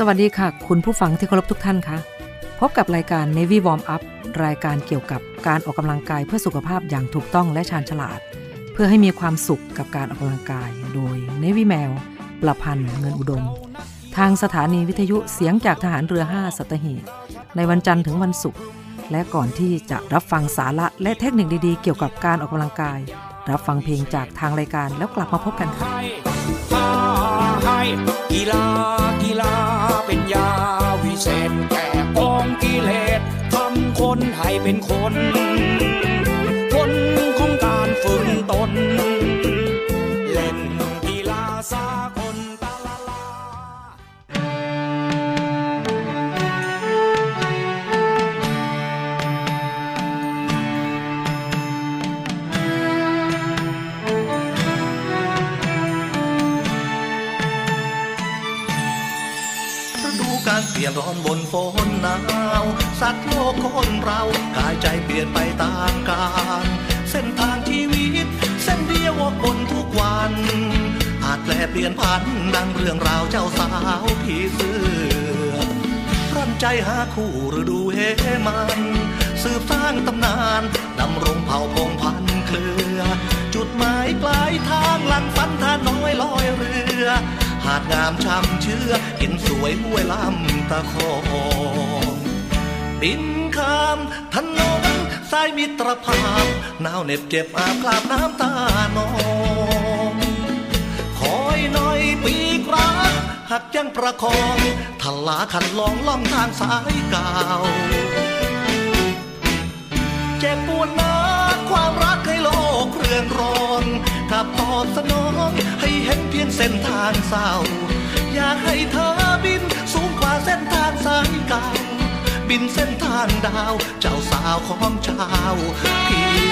สวัสดีค่ะ คุณผู้ฟังที่เคารพทุกท่านคะพบกับรายการ Navy Warm Up รายการเกี่ยวกับการออกกำลังกายเพื่อสุขภาพอย่างถูกต้องและชาญฉลาด เพื่อให้มีความสุขกับการออกกำลังกาย โดย Navy แมวประพันธ์เงินอุดม ทางสถานีวิทยุเสียงจากทหารเรือ 5 สัตหีบในวันจันทร์ถึงวันศุกร์และก่อนที่จะรับฟังสาระและเทคนิคดีๆ เกี่ยวกับการออกกำลังกาย รับฟังเพลงจากทางรายการแล้วกลับมาพบกันค่ะกีฬา เศษแต่กองกิเลสทำคนให้เป็นคน คนของการฝึก ยนร้อนบนฝนหนาวสัตว์โลกคนเรากายใจเปลี่ยนไปตามกาลเส้นทางชีวิต เส้นเดียววกบนทุกวัน อาจแปลเปลี่ยนผันดังเรื่องราวเจ้าสาวผีเสื้อร่ำใจหาคู่ฤดูเฮมัน สืบสร้างตำนานดำรงเผ่าพงพันเครือ จุดหมายปลายทางหลังฝันท่าน้อยลอยเรือ หาดงามช่ำเชื่อเห็นสวยห้วยลำตะคองบินข้ามถนนสายมิตรภาพหนาวเหน็บเจ็บอาบกลาบน้ำตานองคอยหน่อยปีกรักหักยังประคองทลาขันลองล่องทางสายเก่าเจ็บปวดนัก ความรักให้โลกเรืองรอนถ้าตอบสนองให้เห็นเพียงเส้นทางเศร้า อยากให้เธอบินสูงกว่าเส้นทางสายเก่าบินเส้นทางดาว เจ้าสาวของชาวพี่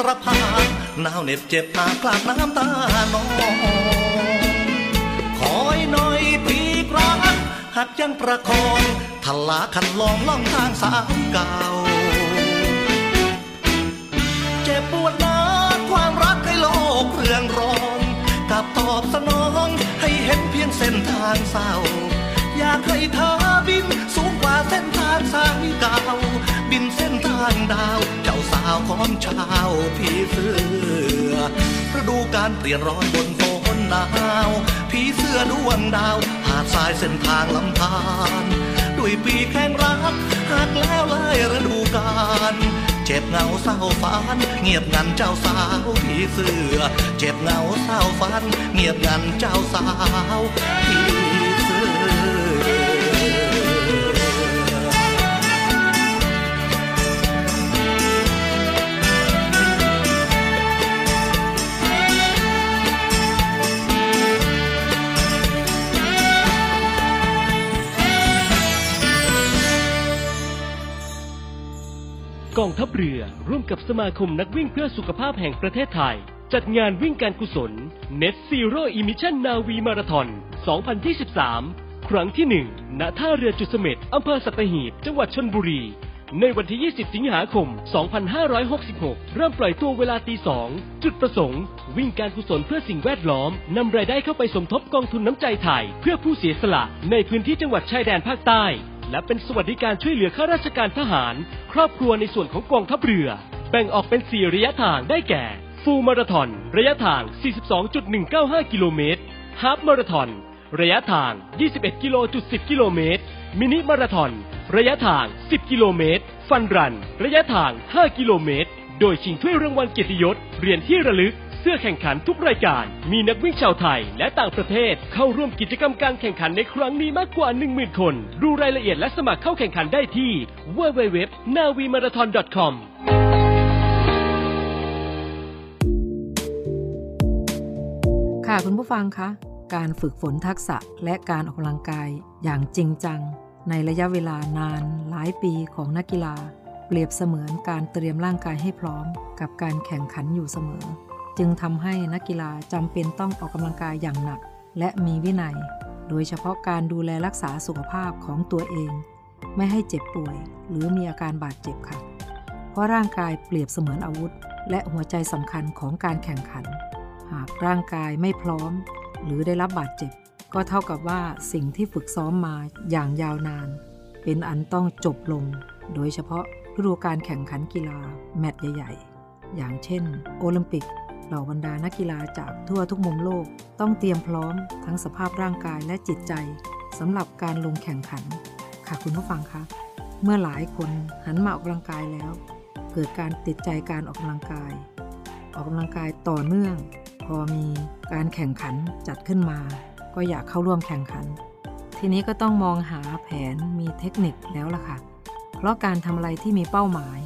ตรภาพหนาวเหน็บเจ็บอาบกลาบน้ำตานองคอยหน่อยปีกรักหักยังประคองทลาคันลองล่องทางสาวเก่า เจ็บปวดนักความรักให้โลกเรื่องรองกับตอบสนองให้เห็นเพียงเส้นทางเศร้า อยากให้เธอบิน สูงกว่าเส้นทางสายเก่าบินเส้นทางดาว เจ้าสาวของชาวผีเสื้อฤดูการเปลี่ยนร้อนบนฝนหนาวผีเสื้อดวงดาว หาดทรายเส้นทางลำธารด้วยปีแข่งรักหากแล้วเลยฤดูกาลเจ็บเงาเศร้าฝัน เงียบงันเจ้าสาวผีเสื้อ เจ็บเงาเศร้าฝัน เงียบงันเจ้าสาวผี กองทัพเรือร่วมกับสมาคมนักวิ่งเพื่อสุขภาพแห่งประเทศไทย จัดงานวิ่งการกุศล Net Zero Emission Navi Marathon 2023 ครั้งที่ 1 ณ ท่าเรือจุดเสม็ดอำเภอสัตหีบ จังหวัดชนบุรี ในวันที่ 20 สิงหาคม 2566 เริ่มปล่อยตัวเวลาตีสองจุดประสงค์ วิ่งการกุศลเพื่อสิ่งแวดล้อม นำรายได้เข้าไปสมทบกองทุนน้ำใจไทย เพื่อผู้เสียสละในพื้นที่จังหวัดชายแดนภาคใต้ และเป็นสวัสดิการช่วยเหลือข้าราชการทหาร ครอบครัวในส่วนของกองทัพเรือ แบ่งออกเป็น 4 ระยะทางได้แก่ ฟูลมาราธอน ระยะทาง 42.195 กิโลเมตรฮาฟมาราธอน ระยะทาง 21กิโล10กิโลเมตร มินิมาราธอน ระยะทาง 10 กิโลเมตร ฟันรัน ระยะทาง 5 กิโลเมตร โดยชิงถ้วยรางวัลเกียรติยศ เหรียญที่ระลึก เสื้อแข่งขันทุกรายการ มีนักวิ่งชาวไทยและต่างประเทศเข้าร่วมกิจกรรมการแข่งขันในครั้งนี้มากกว่า 10,000 คน ดูรายละเอียดและสมัครเข้าแข่งขันได้ที่ www.navimarathon.com ค่ะคุณผู้ฟังคะ การฝึกฝนทักษะและการออกกำลังกายอย่างจริงจัง ในระยะเวลานานหลายปีของนักกีฬา เปรียบเสมือนการเตรียมร่างกายให้พร้อมกับการแข่งขันอยู่เสมอ จึงทำให้นักกีฬาจำเป็นต้องออกกำลังกายอย่างหนัก และมีวินัย โดยเฉพาะการดูแลรักษาสุขภาพของตัวเอง ไม่ให้เจ็บป่วย หรือมีอาการบาดเจ็บค่ะ เพราะร่างกายเปรียบเสมือนอาวุธ และหัวใจสำคัญของการแข่งขัน หากร่างกายไม่พร้อม หรือได้รับบาดเจ็บ ก็เท่ากับว่าสิ่งที่ฝึกซ้อมมาอย่างยาวนาน เป็นอันต้องจบลง โดยเฉพาะฤดูการแข่งขันกีฬาแมตช์ใหญ่ ๆ อย่างเช่น โอลิมปิก เหล่าบรรดานักกีฬาจากทั่วทุกมุมโลก ต้องเตรียมพร้อมทั้งสภาพร่างกายและจิตใจสำหรับการลงแข่งขัน ค่ะคุณผู้ฟังคะเมื่อหลายคนหันมาออกกำลังกายแล้ว เกิดการติดใจการออกกำลังกาย ออกกำลังกายต่อเนื่อง พอมีการแข่งขันจัดขึ้นมา ก็อยากเข้าร่วมแข่งขัน ทีนี้ก็ต้องมองหาแผนมีเทคนิคแล้วล่ะค่ะ เพราะการทำอะไรที่มีเป้าหมาย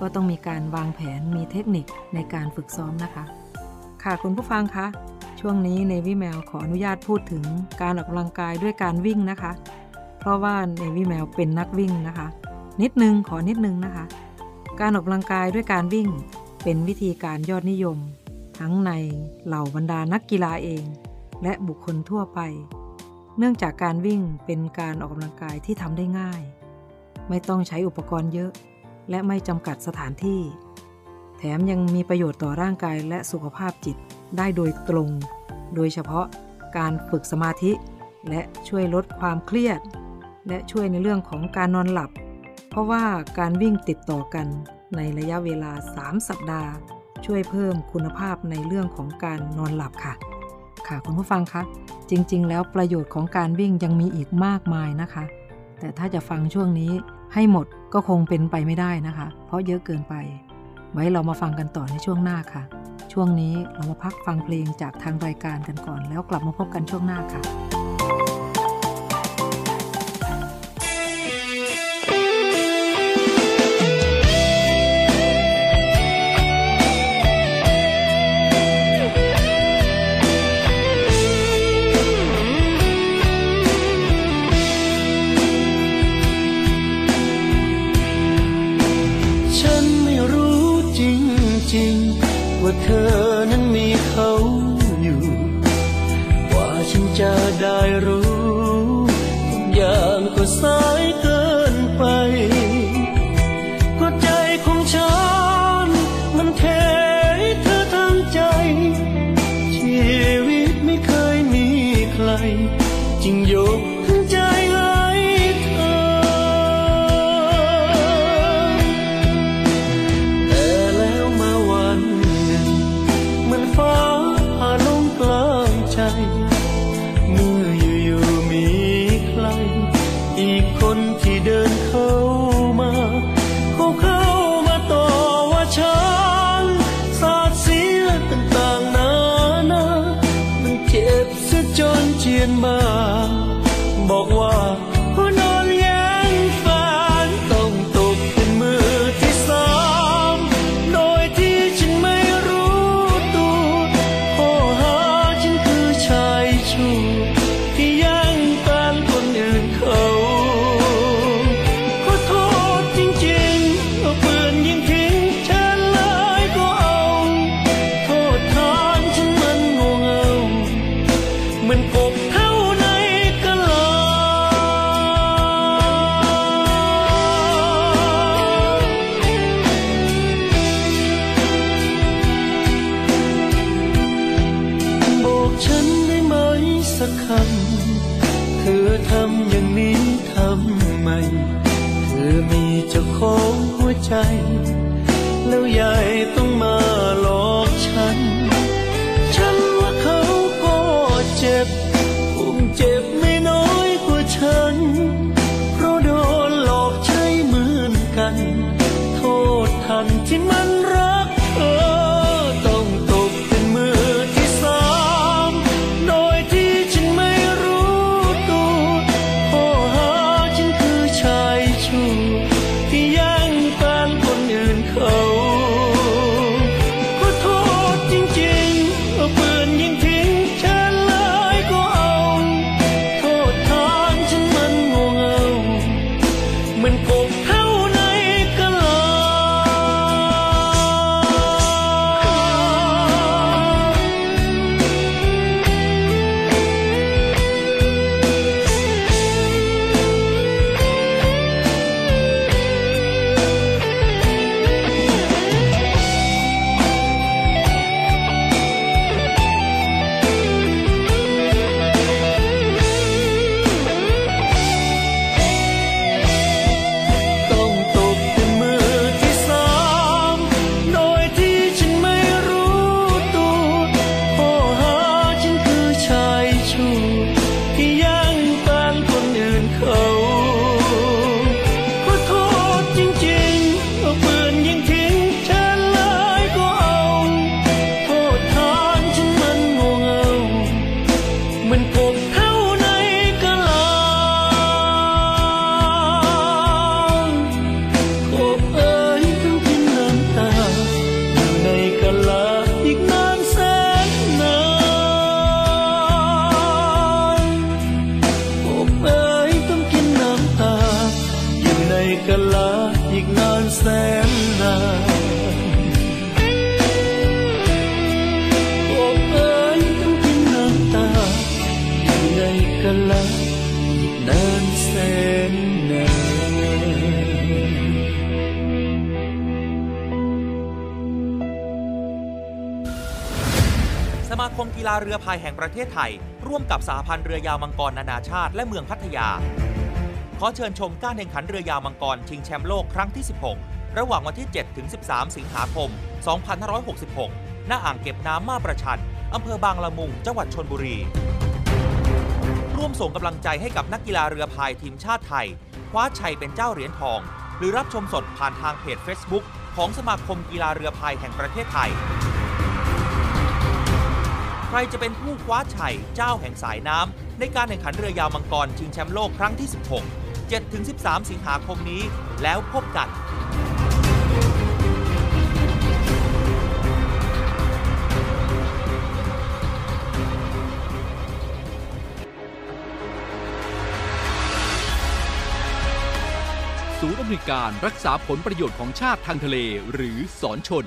ก็ต้องมีการวางแผนมีเทคนิคในการฝึกซ้อมนะคะ ค่ะคุณผู้ฟังคะช่วงนี้ในวิแมวขออนุญาตพูดถึงการออกกำลังกายด้วยการวิ่งนะคะ เพราะว่าในวิแมวเป็นนักวิ่งนะคะ นิดนึงขอนิดนึงนะคะ การออกกำลังกายด้วยการวิ่ง เป็นวิธีการยอดนิยม ทั้งในเหล่าบรรดานักกีฬาเอง และบุคคลทั่วไป เนื่องจากการวิ่งเป็นการออกกำลังกายที่ทำได้ง่าย ไม่ต้องใช้อุปกรณ์เยอะ และไม่จำกัดสถานที่ แถมยังมีประโยชน์ต่อร่างกายและสุขภาพจิตได้โดยตรง โดยเฉพาะการฝึกสมาธิ และช่วยลดความเครียด และช่วยในเรื่องของการนอนหลับ เพราะว่าการวิ่งติดต่อกันในระยะเวลา 3 สัปดาห์ ช่วยเพิ่มคุณภาพในเรื่องของการนอนหลับค่ะ ค่ะคุณผู้ฟังคะจริง ๆ แล้วประโยชน์ของการวิ่งยังมีอีกมากมายนะคะ แต่ถ้าจะฟังช่วงนี้ ให้หมดก็คงเป็นไปไม่ได้นะคะ เพราะเยอะเกินไป ไว้เรามาฟังกันต่อในช่วงหน้าค่ะ ช่วงนี้เรามาพักฟังเพลงจากทางรายการกันก่อน แล้วกลับมาพบกันช่วงหน้าค่ะ ใจ กีฬาเรือพายแห่งประเทศไทย ร่วมกับสหพันธ์เรือยาวมังกรนานาชาติ และเมืองพัทยา ขอเชิญชมการแข่งขันเรือยาวมังกรชิงแชมป์โลกครั้งที่ 16 ระหว่างวันที่ 7 ถึง 13 สิงหาคม 2566 ณ อ่างเก็บน้ำมาประชัน อำเภอบางละมุง จังหวัดชนบุรี ร่วมส่งกำลังใจให้กับนักกีฬาเรือพายทีมชาติไทย คว้าชัยเป็นเจ้าเหรียญทอง หรือรับชมสดผ่านทางเพจ Facebook ของสมาคมกีฬาเรือพายแห่งประเทศไทย ใครจะเป็นผู้คว้าชัยเจ้าแห่งสายน้ำในการแข่งขันเรือยาวมังกรชิงแชมป์โลกครั้งที่ 16 7-13 สิงหาคมนี้แล้วพบกันศูนย์อำนวยการรักษาผลประโยชน์ของชาติทางทะเลหรือสอนชน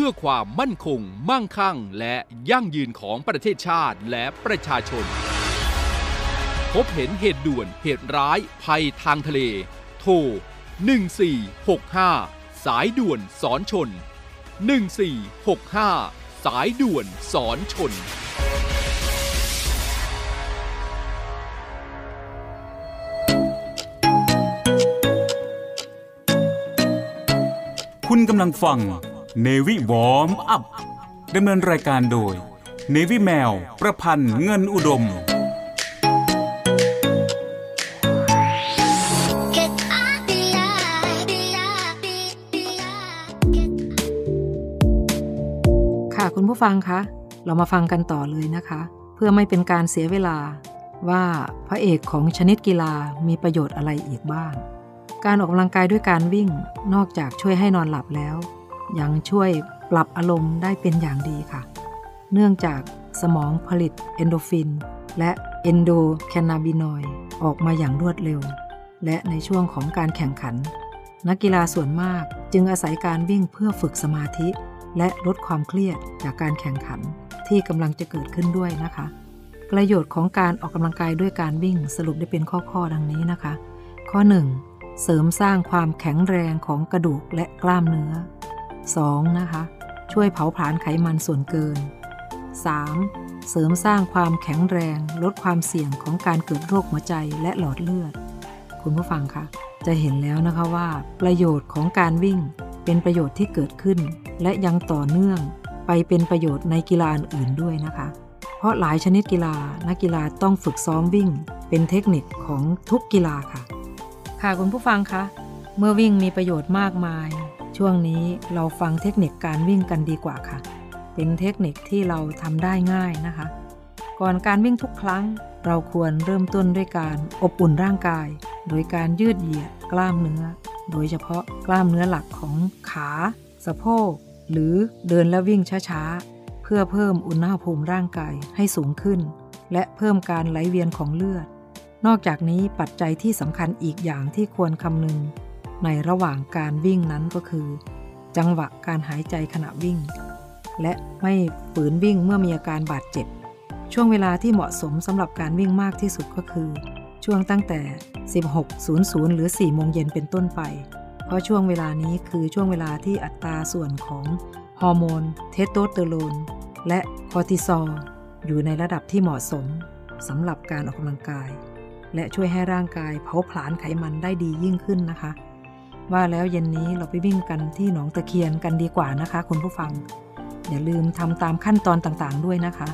พื่อความมั่นคง มั่งคั่ง และยั่งยืนของประเทศชาติและประชาชน พบเห็นเหตุด่วนเหตุร้ายภัยทางทะเล โทร 1465 สายด่วนสอนชน 1465 สายด่วนสอนชนคุณกำลังฟัง เนวิวอมอัพดำเนินรายการโดยเนวิแมว ประพันธ์เงินอุดม ค่ะคุณผู้ฟังคะ เรามาฟังกันต่อเลยนะคะ เพื่อไม่เป็นการเสียเวลาว่าพระเอกของชนิดกีฬามีประโยชน์อะไรอีกบ้าง การออกกำลังกายด้วยการวิ่งนอกจากช่วยให้นอนหลับแล้ว ยังช่วยปรับอารมณ์ได้เป็นอย่างดีค่ะ เนื่องจากสมองผลิตเอนโดฟิน และเอนโดแคนนาบินอยด์ออกมาอย่างรวดเร็ว และในช่วงของการแข่งขัน นักกีฬาส่วนมากจึงอาศัยการวิ่งเพื่อฝึกสมาธิ และลดความเครียดจากการแข่งขันที่กำลังจะเกิดขึ้นด้วยนะคะ ประโยชน์ของการออกกำลังกายด้วยการวิ่งสรุปได้เป็นข้อๆดังนี้นะคะ ข้อ 1. เสริมสร้างความแข็งแรงของกระดูกและกล้ามเนื้อ 2. นะคะ ช่วยเผาผลาญไขมันส่วนเกิน 3. เสริมสร้างความแข็งแรง ลดความเสี่ยงของการเกิดโรคหัวใจและหลอดเลือด คุณผู้ฟังคะจะเห็นแล้วนะคะว่า ประโยชน์ของการวิ่งเป็นประโยชน์ที่เกิดขึ้น และยังต่อเนื่องไปเป็นประโยชน์ในกีฬาอื่นด้วยนะคะ เพราะหลายชนิดกีฬานักกีฬาต้องฝึกซ้อมวิ่ง เป็นเทคนิคของทุกกีฬาค่ะ ค่ะคุณผู้ฟังคะเมื่อวิ่งมีประโยชน์มากมาย ช่วงนี้เราฟังเทคนิคการวิ่งกันดีกว่าค่ะ เป็นเทคนิคที่เราทำได้ง่ายนะคะ ก่อนการวิ่งทุกครั้ง เราควรเริ่มต้นด้วยการอบอุ่นร่างกาย โดยการยืดเหยียดกล้ามเนื้อ โดยเฉพาะกล้ามเนื้อหลักของขา สะโพก หรือเดินและวิ่งช้าๆ เพื่อเพิ่มอุณหภูมิร่างกายให้สูงขึ้น และเพิ่มการไหลเวียนของเลือด นอกจากนี้ปัจจัยที่สำคัญอีกอย่างที่ควรคำนึง ในระหว่างการวิ่งนั้นก็คือ จังหวะการหายใจขณะวิ่ง และไม่ฝืนวิ่งเมื่อมีอาการบาดเจ็บ ช่วงเวลาที่เหมาะสมสำหรับการวิ่งมากที่สุดก็คือ ช่วงตั้งแต่ 16.00 หรือ 4 โมงเย็นเป็นต้นไป เพราะช่วงเวลานี้คือช่วงเวลาที่อัตราส่วนของฮอร์โมน เทสโตสเตอโรนและคอร์ติซอลอยู่ในระดับที่เหมาะสมสำหรับการออกกำลังกาย และช่วยให้ร่างกายเผาผลาญไขมันได้ดียิ่งขึ้นนะคะ ว่าแล้วเย็นนี้เราไปวิ่งกันที่หนองตะเคียนกันดีกว่านะคะคุณผู้ฟัง อย่าลืมทำตามขั้นตอนต่างๆด้วยนะคะ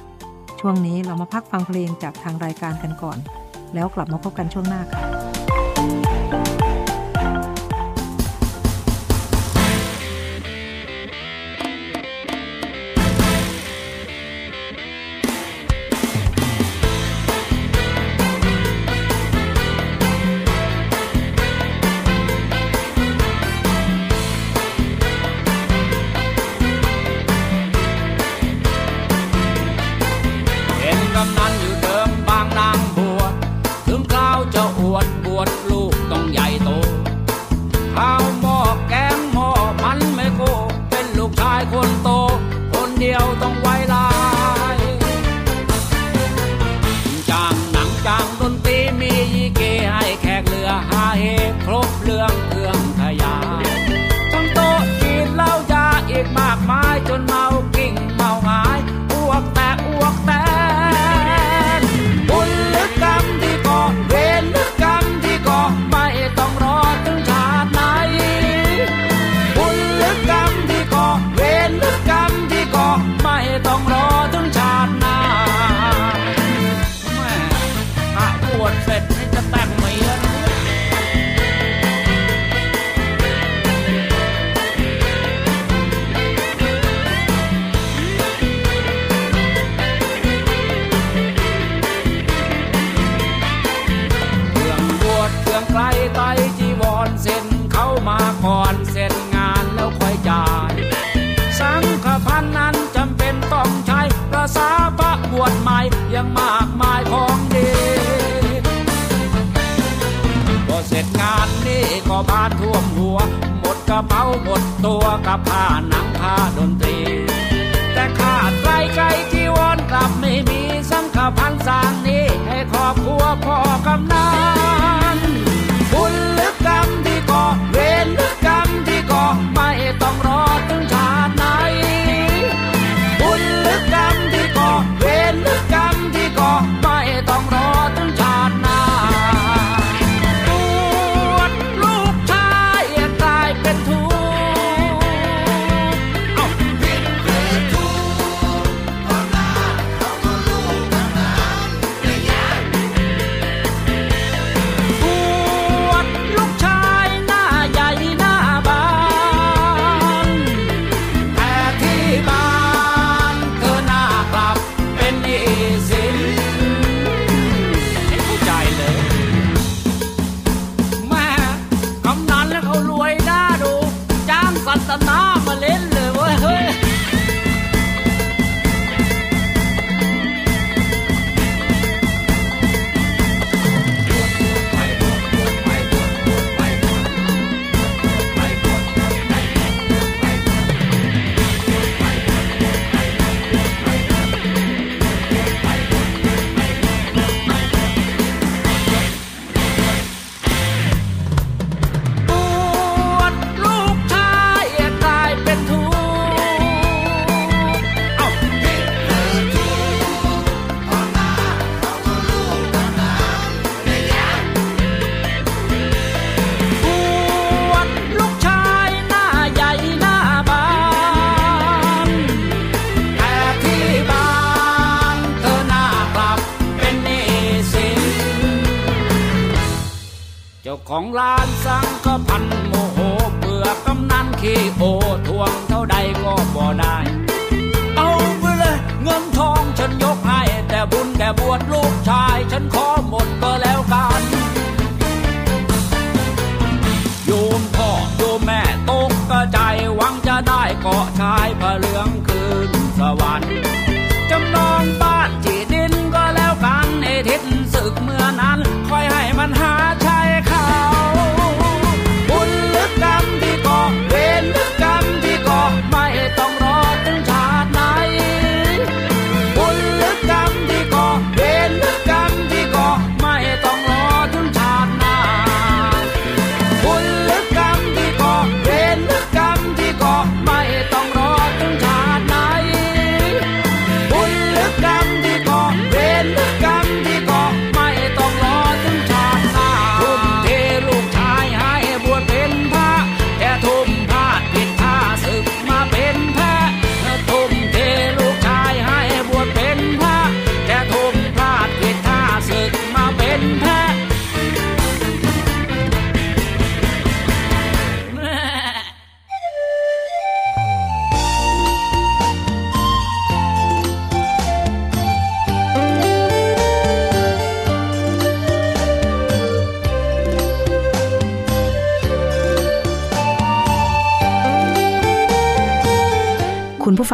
ช่วงนี้เรามาพักฟังเพลงจากทางรายการกันก่อน แล้วกลับมาพบกันช่วงหน้าค่ะ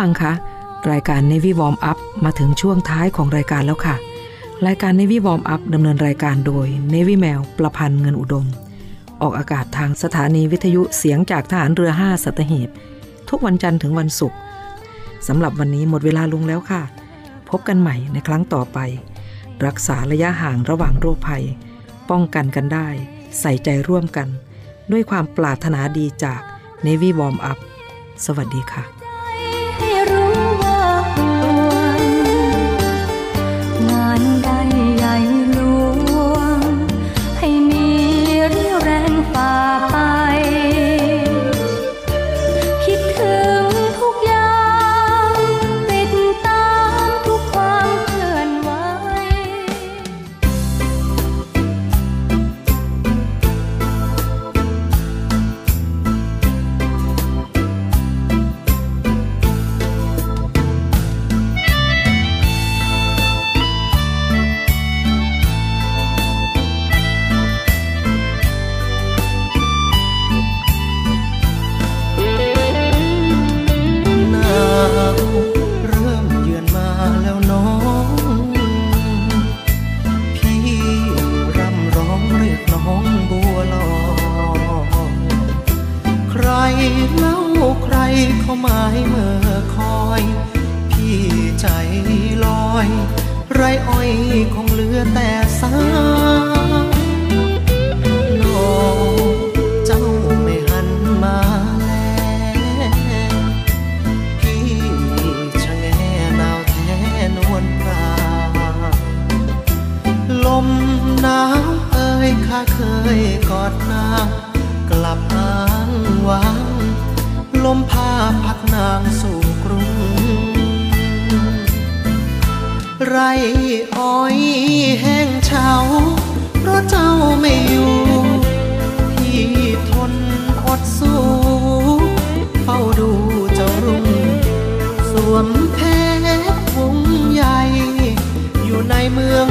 ังคะรายการ Navy Warm Up มาถึงช่วงท้ายของรายการแล้วค่ะ รายการ Navy Warm Up ดำเนินรายการโดย Navy Mail ประพันธ์เงินอุดม ออกอากาศทางสถานีวิทยุเสียงจากทหารเรือ 5 สัตหีบ ทุกวันจันทร์ถึงวันศุกร์สำหรับวันนี้หมดเวลาลงแล้วค่ะ พบกันใหม่ในครั้งต่อไป รักษาระยะห่างระหว่างโรคภัย ป้องกันกันได้ ใส่ใจร่วมกัน ด้วยความปรารถนาดีจาก Navy Warm Up สวัสดีค่ะ มพาพัดนางสู่กรุง ไรอ้อยแห้งเฉาเพราะเจ้าไม่อยู่ที่ทนอดสู้เฝ้าดูเจ้ารุ่ง สวมเพชรวงใหญ่ อยู่ในเมือง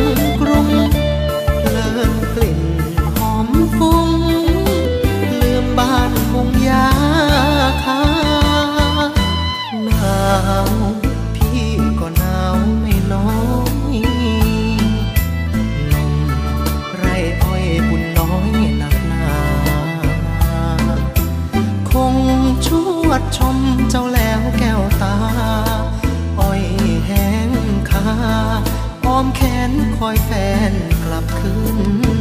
อมแขนคอยแฟนกลับคืน